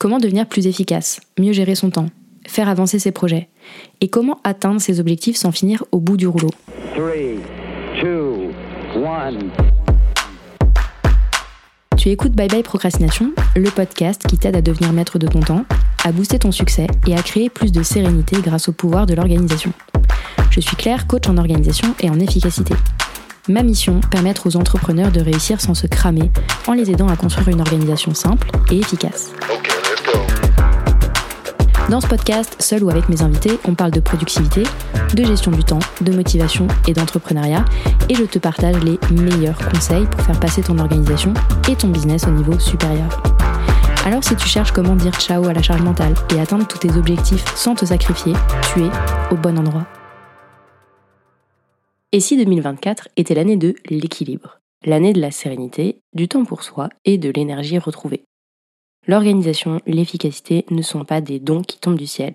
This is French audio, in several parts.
Comment devenir plus efficace, mieux gérer son temps, faire avancer ses projets? Et comment atteindre ses objectifs sans finir au bout du rouleau? 3, 2, 1. Tu écoutes Bye Bye Procrastination, le podcast qui t'aide à devenir maître de ton temps, à booster ton succès et à créer plus de sérénité grâce au pouvoir de l'organisation. Je suis Claire, coach en organisation et en efficacité. Ma mission, permettre aux entrepreneurs de réussir sans se cramer en les aidant à construire une organisation simple et efficace. Dans ce podcast, seul ou avec mes invités, on parle de productivité, de gestion du temps, de motivation et d'entrepreneuriat, et je te partage les meilleurs conseils pour faire passer ton organisation et ton business au niveau supérieur. Alors si tu cherches comment dire ciao à la charge mentale et atteindre tous tes objectifs sans te sacrifier, tu es au bon endroit. Et si 2024 était l'année de l'équilibre, l'année de la sérénité, du temps pour soi et de l'énergie retrouvée? L'organisation, l'efficacité ne sont pas des dons qui tombent du ciel.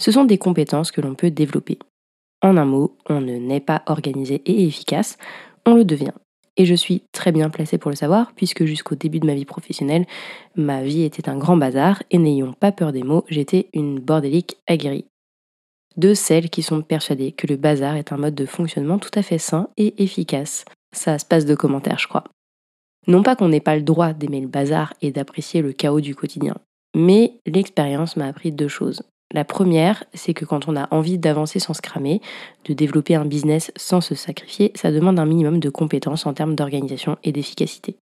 Ce sont des compétences que l'on peut développer. En un mot, on ne naît pas organisé et efficace, on le devient. Et je suis très bien placée pour le savoir, puisque jusqu'au début de ma vie professionnelle, ma vie était un grand bazar, et n'ayons pas peur des mots, j'étais une bordélique aguerrie. De celles qui sont persuadées que le bazar est un mode de fonctionnement tout à fait sain et efficace. Ça se passe de commentaires, je crois. Non pas qu'on n'ait pas le droit d'aimer le bazar et d'apprécier le chaos du quotidien, mais l'expérience m'a appris deux choses. La première, c'est que quand on a envie d'avancer sans se cramer, de développer un business sans se sacrifier, ça demande un minimum de compétences en termes d'organisation et d'efficacité.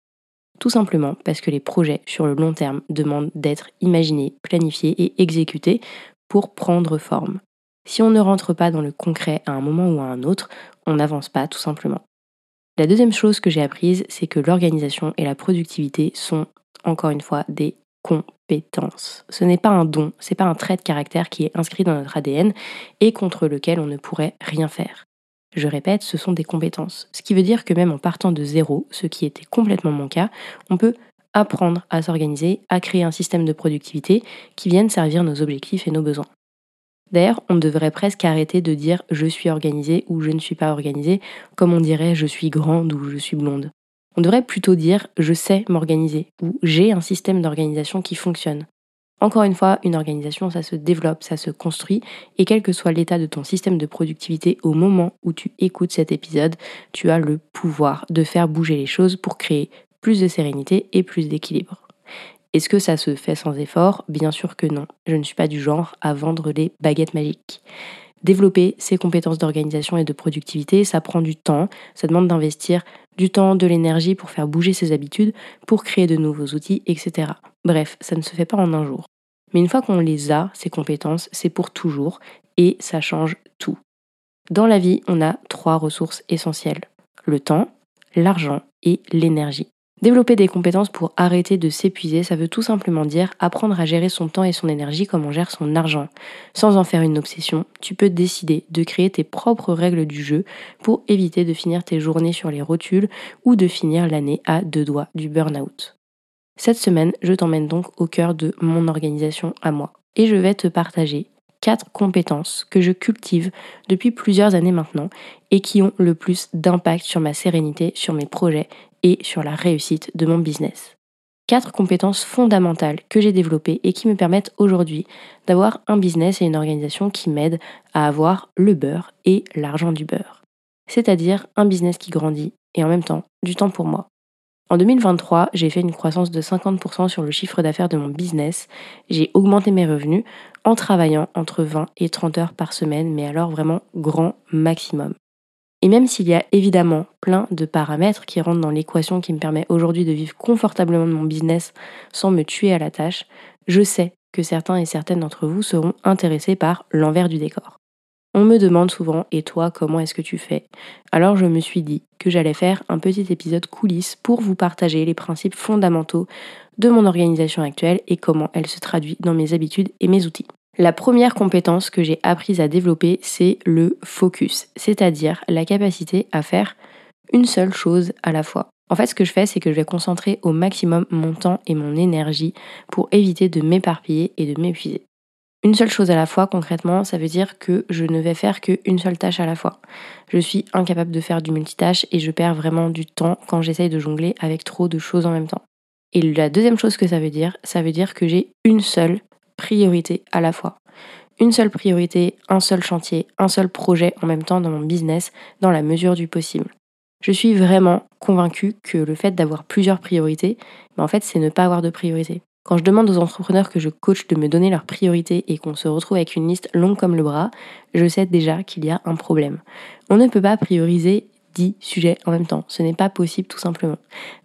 Tout simplement parce que les projets sur le long terme demandent d'être imaginés, planifiés et exécutés pour prendre forme. Si on ne rentre pas dans le concret à un moment ou à un autre, on n'avance pas tout simplement. La deuxième chose que j'ai apprise, c'est que l'organisation et la productivité sont, encore une fois, des compétences. Ce n'est pas un don, c'est pas un trait de caractère qui est inscrit dans notre ADN et contre lequel on ne pourrait rien faire. Je répète, ce sont des compétences. Ce qui veut dire que même en partant de zéro, ce qui était complètement mon cas, on peut apprendre à s'organiser, à créer un système de productivité qui vienne servir nos objectifs et nos besoins. D'ailleurs, on devrait presque arrêter de dire je suis organisée ou je ne suis pas organisée, comme on dirait je suis grande ou je suis blonde. On devrait plutôt dire je sais m'organiser ou j'ai un système d'organisation qui fonctionne. Encore une fois, une organisation, ça se développe, ça se construit, et quel que soit l'état de ton système de productivité au moment où tu écoutes cet épisode, tu as le pouvoir de faire bouger les choses pour créer plus de sérénité et plus d'équilibre. Est-ce que ça se fait sans effort? Bien sûr que non. Je ne suis pas du genre à vendre des baguettes magiques. Développer ses compétences d'organisation et de productivité, ça prend du temps, ça demande d'investir du temps, de l'énergie pour faire bouger ses habitudes, pour créer de nouveaux outils, etc. Bref, ça ne se fait pas en un jour. Mais une fois qu'on les a, ces compétences, c'est pour toujours et ça change tout. Dans la vie, on a trois ressources essentielles. Le temps, l'argent et l'énergie. Développer des compétences pour arrêter de s'épuiser, ça veut tout simplement dire apprendre à gérer son temps et son énergie comme on gère son argent. Sans en faire une obsession, tu peux décider de créer tes propres règles du jeu pour éviter de finir tes journées sur les rotules ou de finir l'année à deux doigts du burn-out. Cette semaine, je t'emmène donc au cœur de mon organisation à moi et je vais te partager quatre compétences que je cultive depuis plusieurs années maintenant et qui ont le plus d'impact sur ma sérénité, sur mes projets et sur la réussite de mon business. Quatre compétences fondamentales que j'ai développées et qui me permettent aujourd'hui d'avoir un business et une organisation qui m'aident à avoir le beurre et l'argent du beurre. C'est-à-dire un business qui grandit et en même temps du temps pour moi. En 2023, j'ai fait une croissance de 50% sur le chiffre d'affaires de mon business. J'ai augmenté mes revenus en travaillant entre 20 et 30 heures par semaine, mais alors vraiment grand maximum. Et même s'il y a évidemment plein de paramètres qui rentrent dans l'équation qui me permet aujourd'hui de vivre confortablement de mon business sans me tuer à la tâche, je sais que certains et certaines d'entre vous seront intéressés par l'envers du décor. On me demande souvent et toi comment est-ce que tu fais? Alors je me suis dit que j'allais faire un petit épisode coulisses pour vous partager les principes fondamentaux de mon organisation actuelle et comment elle se traduit dans mes habitudes et mes outils. La première compétence que j'ai apprise à développer, c'est le focus, c'est-à-dire la capacité à faire une seule chose à la fois. En fait, ce que je fais, c'est que je vais concentrer au maximum mon temps et mon énergie pour éviter de m'éparpiller et de m'épuiser. Une seule chose à la fois, concrètement, ça veut dire que je ne vais faire qu'une seule tâche à la fois. Je suis incapable de faire du multitâche et je perds vraiment du temps quand j'essaye de jongler avec trop de choses en même temps. Et la deuxième chose que ça veut dire, ça veut dire que j'ai une seule priorité à la fois. Une seule priorité, un seul chantier, un seul projet en même temps dans mon business, dans la mesure du possible. Je suis vraiment convaincue que le fait d'avoir plusieurs priorités, en fait, c'est ne pas avoir de priorité. Quand je demande aux entrepreneurs que je coach de me donner leurs priorités et qu'on se retrouve avec une liste longue comme le bras, je sais déjà qu'il y a un problème. On ne peut pas prioriser 10 sujets en même temps. Ce n'est pas possible tout simplement.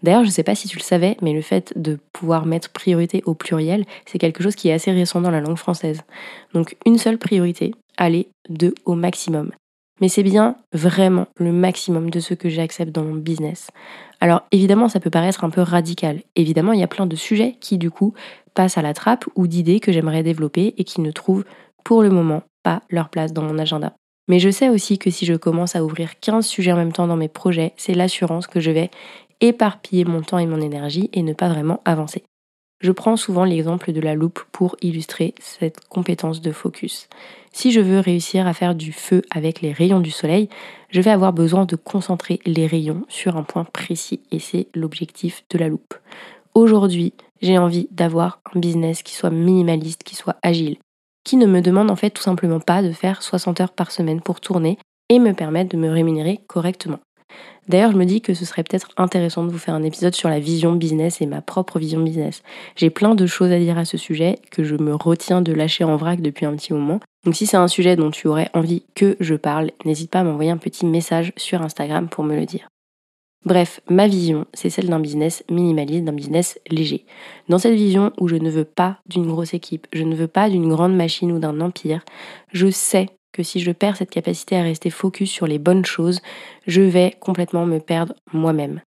D'ailleurs, je ne sais pas si tu le savais, mais le fait de pouvoir mettre priorité au pluriel, c'est quelque chose qui est assez récent dans la langue française. Donc une seule priorité, allez, deux au maximum. Mais c'est bien vraiment le maximum de ce que j'accepte dans mon business. Alors évidemment, ça peut paraître un peu radical. Évidemment, il y a plein de sujets qui du coup passent à la trappe ou d'idées que j'aimerais développer et qui ne trouvent pour le moment pas leur place dans mon agenda. Mais je sais aussi que si je commence à ouvrir 15 sujets en même temps dans mes projets, c'est l'assurance que je vais éparpiller mon temps et mon énergie et ne pas vraiment avancer. Je prends souvent l'exemple de la loupe pour illustrer cette compétence de focus. Si je veux réussir à faire du feu avec les rayons du soleil, je vais avoir besoin de concentrer les rayons sur un point précis et c'est l'objectif de la loupe. Aujourd'hui, j'ai envie d'avoir un business qui soit minimaliste, qui soit agile, qui ne me demande en fait tout simplement pas de faire 60 heures par semaine pour tourner et me permettre de me rémunérer correctement. D'ailleurs, je me dis que ce serait peut-être intéressant de vous faire un épisode sur la vision business et ma propre vision business. J'ai plein de choses à dire à ce sujet que je me retiens de lâcher en vrac depuis un petit moment. Donc si c'est un sujet dont tu aurais envie que je parle, n'hésite pas à m'envoyer un petit message sur Instagram pour me le dire. Bref, ma vision, c'est celle d'un business minimaliste, d'un business léger. Dans cette vision où je ne veux pas d'une grosse équipe, je ne veux pas d'une grande machine ou d'un empire, je sais que si je perds cette capacité à rester focus sur les bonnes choses, je vais complètement me perdre moi-même.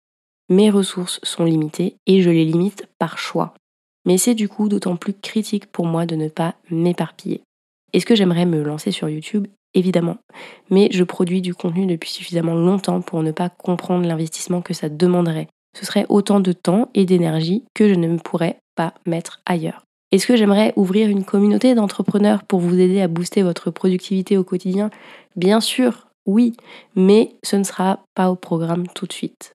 Mes ressources sont limitées et je les limite par choix. Mais c'est du coup d'autant plus critique pour moi de ne pas m'éparpiller. Est-ce que j'aimerais me lancer sur YouTube? Évidemment. Mais je produis du contenu depuis suffisamment longtemps pour ne pas comprendre l'investissement que ça demanderait. Ce serait autant de temps et d'énergie que je ne me pourrais pas mettre ailleurs. Est-ce que j'aimerais ouvrir une communauté d'entrepreneurs pour vous aider à booster votre productivité au quotidien? Bien sûr, oui, mais ce ne sera pas au programme tout de suite.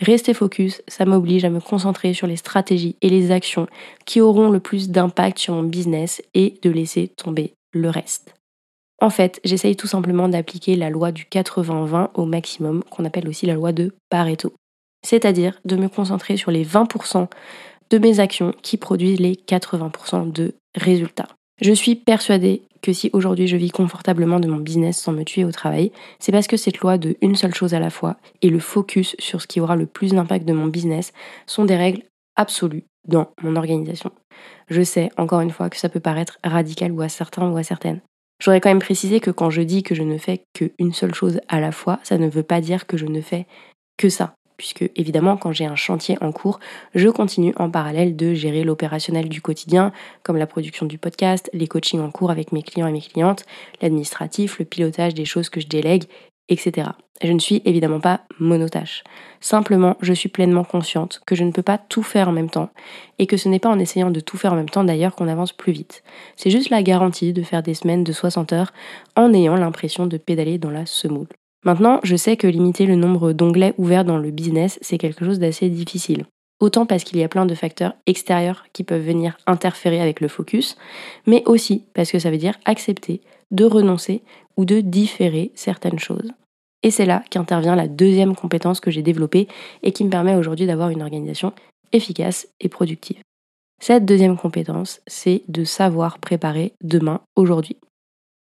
Rester focus, ça m'oblige à me concentrer sur les stratégies et les actions qui auront le plus d'impact sur mon business et de laisser tomber le reste. En fait, j'essaye tout simplement d'appliquer la loi du 80-20 au maximum, qu'on appelle aussi la loi de Pareto. C'est-à-dire de me concentrer sur les 20% de mes actions qui produisent les 80% de résultats. Je suis persuadée que si aujourd'hui je vis confortablement de mon business sans me tuer au travail, c'est parce que cette loi de une seule chose à la fois et le focus sur ce qui aura le plus d'impact de mon business sont des règles absolues dans mon organisation. Je sais encore une fois que ça peut paraître radical ou à certains ou à certaines. J'aurais quand même précisé que quand je dis que je ne fais qu'une seule chose à la fois, ça ne veut pas dire que je ne fais que ça puisque évidemment quand j'ai un chantier en cours, je continue en parallèle de gérer l'opérationnel du quotidien, comme la production du podcast, les coachings en cours avec mes clients et mes clientes, l'administratif, le pilotage des choses que je délègue, etc. Je ne suis évidemment pas monotâche. Simplement, je suis pleinement consciente que je ne peux pas tout faire en même temps et que ce n'est pas en essayant de tout faire en même temps d'ailleurs qu'on avance plus vite. C'est juste la garantie de faire des semaines de 60 heures en ayant l'impression de pédaler dans la semoule. Maintenant, je sais que limiter le nombre d'onglets ouverts dans le business, c'est quelque chose d'assez difficile. Autant parce qu'il y a plein de facteurs extérieurs qui peuvent venir interférer avec le focus, mais aussi parce que ça veut dire accepter de renoncer ou de différer certaines choses. Et c'est là qu'intervient la deuxième compétence que j'ai développée et qui me permet aujourd'hui d'avoir une organisation efficace et productive. Cette deuxième compétence, c'est de savoir préparer demain aujourd'hui.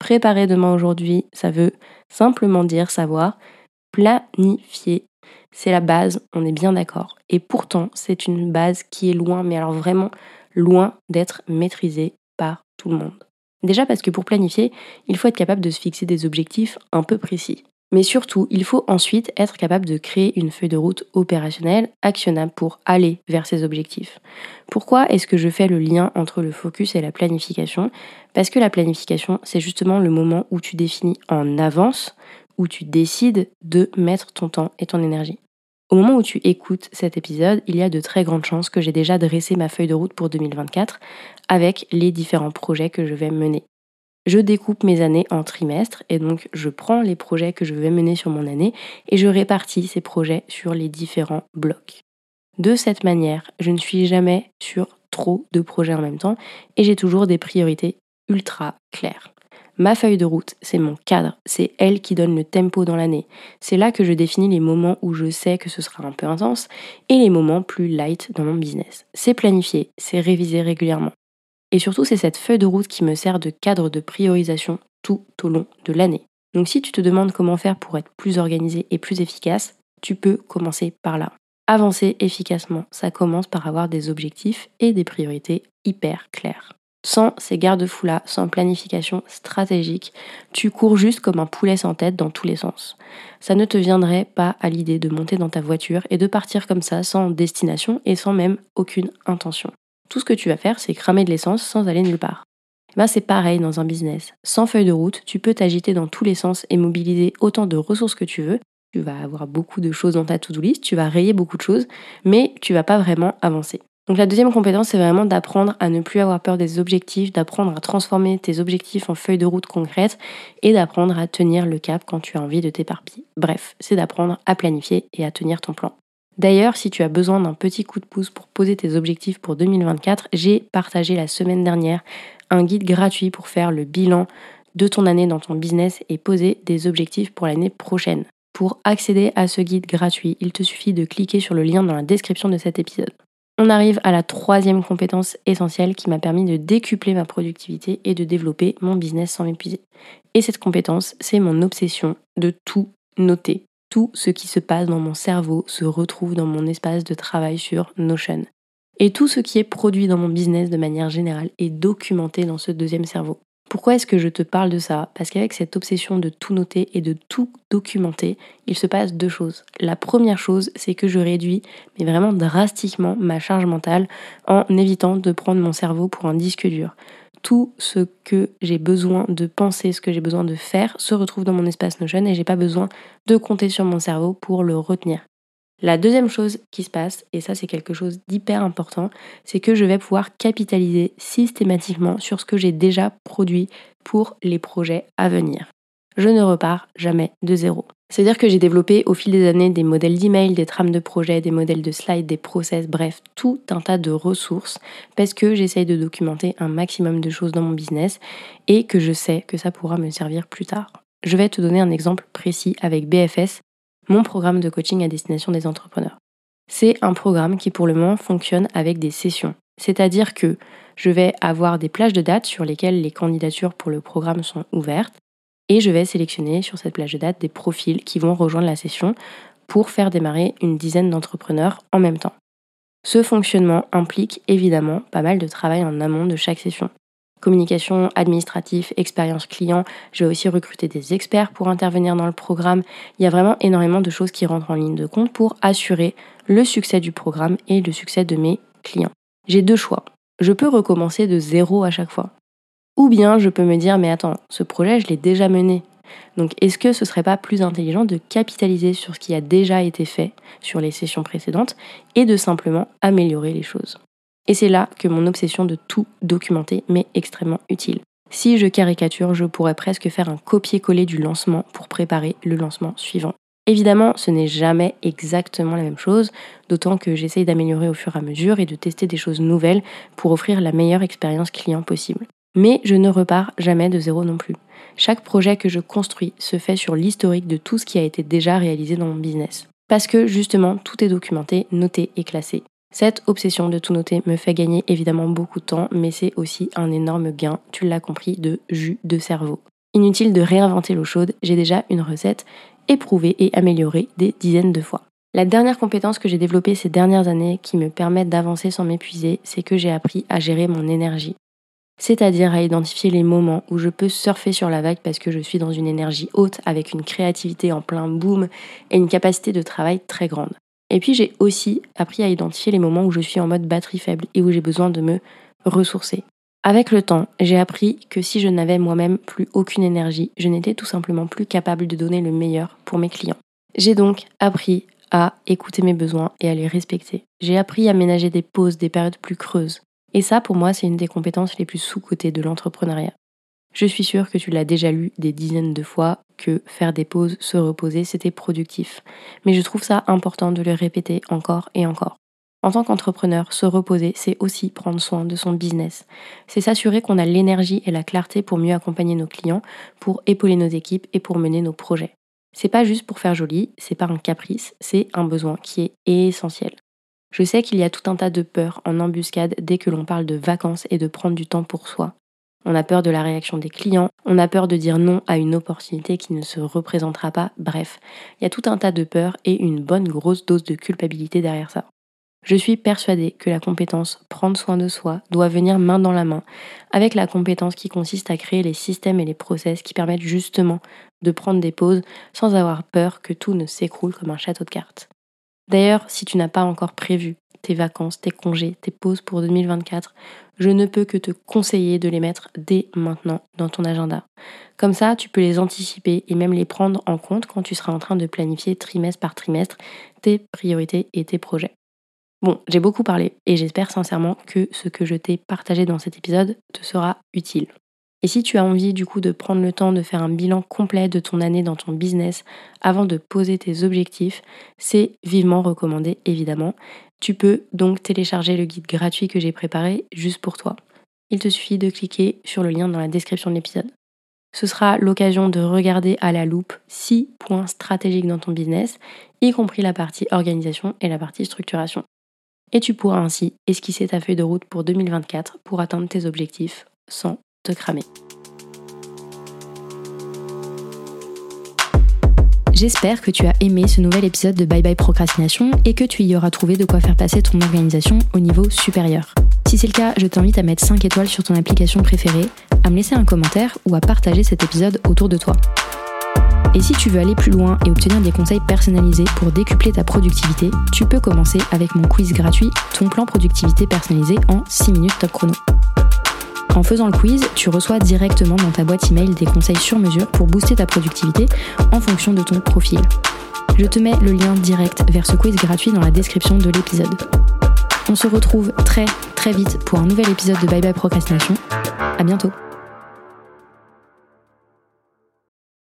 Préparer demain aujourd'hui, ça veut simplement dire savoir planifier. C'est la base, on est bien d'accord. Et pourtant, c'est une base qui est loin, mais alors vraiment loin d'être maîtrisée par tout le monde. Déjà parce que pour planifier, il faut être capable de se fixer des objectifs un peu précis. Mais surtout, il faut ensuite être capable de créer une feuille de route opérationnelle, actionnable pour aller vers ces objectifs. Pourquoi est-ce que je fais le lien entre le focus et la planification? Parce que la planification, c'est justement le moment où tu définis en avance, où tu décides de mettre ton temps et ton énergie. Au moment où tu écoutes cet épisode, il y a de très grandes chances que j'ai déjà dressé ma feuille de route pour 2024 avec les différents projets que je vais mener je découpe mes années en trimestres et donc je prends les projets que je vais mener sur mon année et je répartis ces projets sur les différents blocs. De cette manière, je ne suis jamais sur trop de projets en même temps et j'ai toujours des priorités ultra claires. Ma feuille de route, c'est mon cadre, c'est elle qui donne le tempo dans l'année. C'est là que je définis les moments où je sais que ce sera un peu intense et les moments plus light dans mon business. C'est planifié, c'est révisé régulièrement. Et surtout, c'est cette feuille de route qui me sert de cadre de priorisation tout au long de l'année. Donc si tu te demandes comment faire pour être plus organisé et plus efficace, tu peux commencer par là. Avancer efficacement, ça commence par avoir des objectifs et des priorités hyper clairs. Sans ces garde-fous-là, sans planification stratégique, tu cours juste comme un poulet sans tête dans tous les sens. Ça ne te viendrait pas à l'idée de monter dans ta voiture et de partir comme ça sans destination et sans même aucune intention. Tout ce que tu vas faire, c'est cramer de l'essence sans aller nulle part. Ben c'est pareil dans un business. Sans feuille de route, tu peux t'agiter dans tous les sens et mobiliser autant de ressources que tu veux. Tu vas avoir beaucoup de choses dans ta to-do list, tu vas rayer beaucoup de choses, mais tu vas pas vraiment avancer. Donc la deuxième compétence, c'est vraiment d'apprendre à ne plus avoir peur des objectifs, d'apprendre à transformer tes objectifs en feuilles de route concrètes et d'apprendre à tenir le cap quand tu as envie de t'éparpiller. Bref, c'est d'apprendre à planifier et à tenir ton plan. D'ailleurs, si tu as besoin d'un petit coup de pouce pour poser tes objectifs pour 2024, j'ai partagé la semaine dernière un guide gratuit pour faire le bilan de ton année dans ton business et poser des objectifs pour l'année prochaine. Pour accéder à ce guide gratuit, il te suffit de cliquer sur le lien dans la description de cet épisode. On arrive à la troisième compétence essentielle qui m'a permis de décupler ma productivité et de développer mon business sans m'épuiser. Et cette compétence, c'est mon obsession de tout noter. Tout ce qui se passe dans mon cerveau se retrouve dans mon espace de travail sur Notion. Et tout ce qui est produit dans mon business de manière générale est documenté dans ce deuxième cerveau. Pourquoi est-ce que je te parle de ça? Parce qu'avec cette obsession de tout noter et de tout documenter, il se passe deux choses. La première chose, c'est que je réduis, mais vraiment drastiquement, ma charge mentale en évitant de prendre mon cerveau pour un disque dur. Tout ce que j'ai besoin de penser, ce que j'ai besoin de faire, se retrouve dans mon espace Notion et j'ai pas besoin de compter sur mon cerveau pour le retenir. La deuxième chose qui se passe, et ça c'est quelque chose d'hyper important, c'est que je vais pouvoir capitaliser systématiquement sur ce que j'ai déjà produit pour les projets à venir. Je ne repars jamais de zéro. C'est-à-dire que j'ai développé au fil des années des modèles d'email, des trames de projet, des modèles de slides, des process, bref, tout un tas de ressources parce que j'essaye de documenter un maximum de choses dans mon business et que je sais que ça pourra me servir plus tard. Je vais te donner un exemple précis avec BFS mon programme de coaching à destination des entrepreneurs. C'est un programme qui pour le moment fonctionne avec des sessions. C'est-à-dire que je vais avoir des plages de dates sur lesquelles les candidatures pour le programme sont ouvertes et je vais sélectionner sur cette plage de dates des profils qui vont rejoindre la session pour faire démarrer une dizaine d'entrepreneurs en même temps. Ce fonctionnement implique évidemment pas mal de travail en amont de chaque session communication administrative, expérience client. Je vais aussi recruter des experts pour intervenir dans le programme. Il y a vraiment énormément de choses qui rentrent en ligne de compte pour assurer le succès du programme et le succès de mes clients. J'ai deux choix. Je peux recommencer de zéro à chaque fois. Ou bien je peux me dire, mais attends, ce projet, je l'ai déjà mené. Donc est-ce que ce serait pas plus intelligent de capitaliser sur ce qui a déjà été fait sur les sessions précédentes et de simplement améliorer les choses? Et c'est là que mon obsession de tout documenter m'est extrêmement utile. Si je caricature, je pourrais presque faire un copier-coller du lancement pour préparer le lancement suivant. Évidemment, ce n'est jamais exactement la même chose, d'autant que j'essaye d'améliorer au fur et à mesure et de tester des choses nouvelles pour offrir la meilleure expérience client possible. Mais je ne repars jamais de zéro non plus. Chaque projet que je construis se fait sur l'historique de tout ce qui a été déjà réalisé dans mon business. Parce que justement, tout est documenté, noté et classé. Cette obsession de tout noter me fait gagner évidemment beaucoup de temps, mais c'est aussi un énorme gain, tu l'as compris, de jus de cerveau. Inutile de réinventer l'eau chaude, j'ai déjà une recette éprouvée et améliorée des dizaines de fois. La dernière compétence que j'ai développée ces dernières années qui me permet d'avancer sans m'épuiser, c'est que j'ai appris à gérer mon énergie. C'est-à-dire à identifier les moments où je peux surfer sur la vague parce que je suis dans une énergie haute avec une créativité en plein boom et une capacité de travail très grande. Et puis j'ai aussi appris à identifier les moments où je suis en mode batterie faible et où j'ai besoin de me ressourcer. Avec le temps, j'ai appris que si je n'avais moi-même plus aucune énergie, je n'étais tout simplement plus capable de donner le meilleur pour mes clients. J'ai donc appris à écouter mes besoins et à les respecter. J'ai appris à ménager des pauses, des périodes plus creuses. Et ça, pour moi, c'est une des compétences les plus sous-cotées de l'entrepreneuriat. Je suis sûre que tu l'as déjà lu des dizaines de fois que faire des pauses, se reposer, c'était productif. Mais je trouve ça important de le répéter encore et encore. En tant qu'entrepreneur, se reposer, c'est aussi prendre soin de son business. C'est s'assurer qu'on a l'énergie et la clarté pour mieux accompagner nos clients, pour épauler nos équipes et pour mener nos projets. C'est pas juste pour faire joli, c'est pas un caprice, c'est un besoin qui est essentiel. Je sais qu'il y a tout un tas de peurs en embuscade dès que l'on parle de vacances et de prendre du temps pour soi. On a peur de la réaction des clients, on a peur de dire non à une opportunité qui ne se représentera pas, bref, il y a tout un tas de peurs et une bonne grosse dose de culpabilité derrière ça. Je suis persuadée que la compétence prendre soin de soi doit venir main dans la main avec la compétence qui consiste à créer les systèmes et les process qui permettent justement de prendre des pauses sans avoir peur que tout ne s'écroule comme un château de cartes. D'ailleurs, si tu n'as pas encore prévu tes vacances, tes congés, tes pauses pour 2024, je ne peux que te conseiller de les mettre dès maintenant dans ton agenda. Comme ça, tu peux les anticiper et même les prendre en compte quand tu seras en train de planifier trimestre par trimestre tes priorités et tes projets. Bon, j'ai beaucoup parlé et j'espère sincèrement que ce que je t'ai partagé dans cet épisode te sera utile. Et si tu as envie du coup de prendre le temps de faire un bilan complet de ton année dans ton business avant de poser tes objectifs, c'est vivement recommandé évidemment. Tu peux donc télécharger le guide gratuit que j'ai préparé juste pour toi. Il te suffit de cliquer sur le lien dans la description de l'épisode. Ce sera l'occasion de regarder à la loupe six points stratégiques dans ton business, y compris la partie organisation et la partie structuration et tu pourras ainsi esquisser ta feuille de route pour 2024 pour atteindre tes objectifs sans J'espère que tu as aimé ce nouvel épisode de Bye Bye Procrastination et que tu y auras trouvé de quoi faire passer ton organisation au niveau supérieur. Si c'est le cas, je t'invite à mettre 5 étoiles sur ton application préférée, à me laisser un commentaire ou à partager cet épisode autour de toi. Et si tu veux aller plus loin et obtenir des conseils personnalisés pour décupler ta productivité, tu peux commencer avec mon quiz gratuit Ton plan productivité personnalisé en 6 minutes top chrono. En faisant le quiz, tu reçois directement dans ta boîte email des conseils sur mesure pour booster ta productivité en fonction de ton profil. Je te mets le lien direct vers ce quiz gratuit dans la description de l'épisode. On se retrouve très très vite pour un nouvel épisode de Bye Bye Procrastination. À bientôt.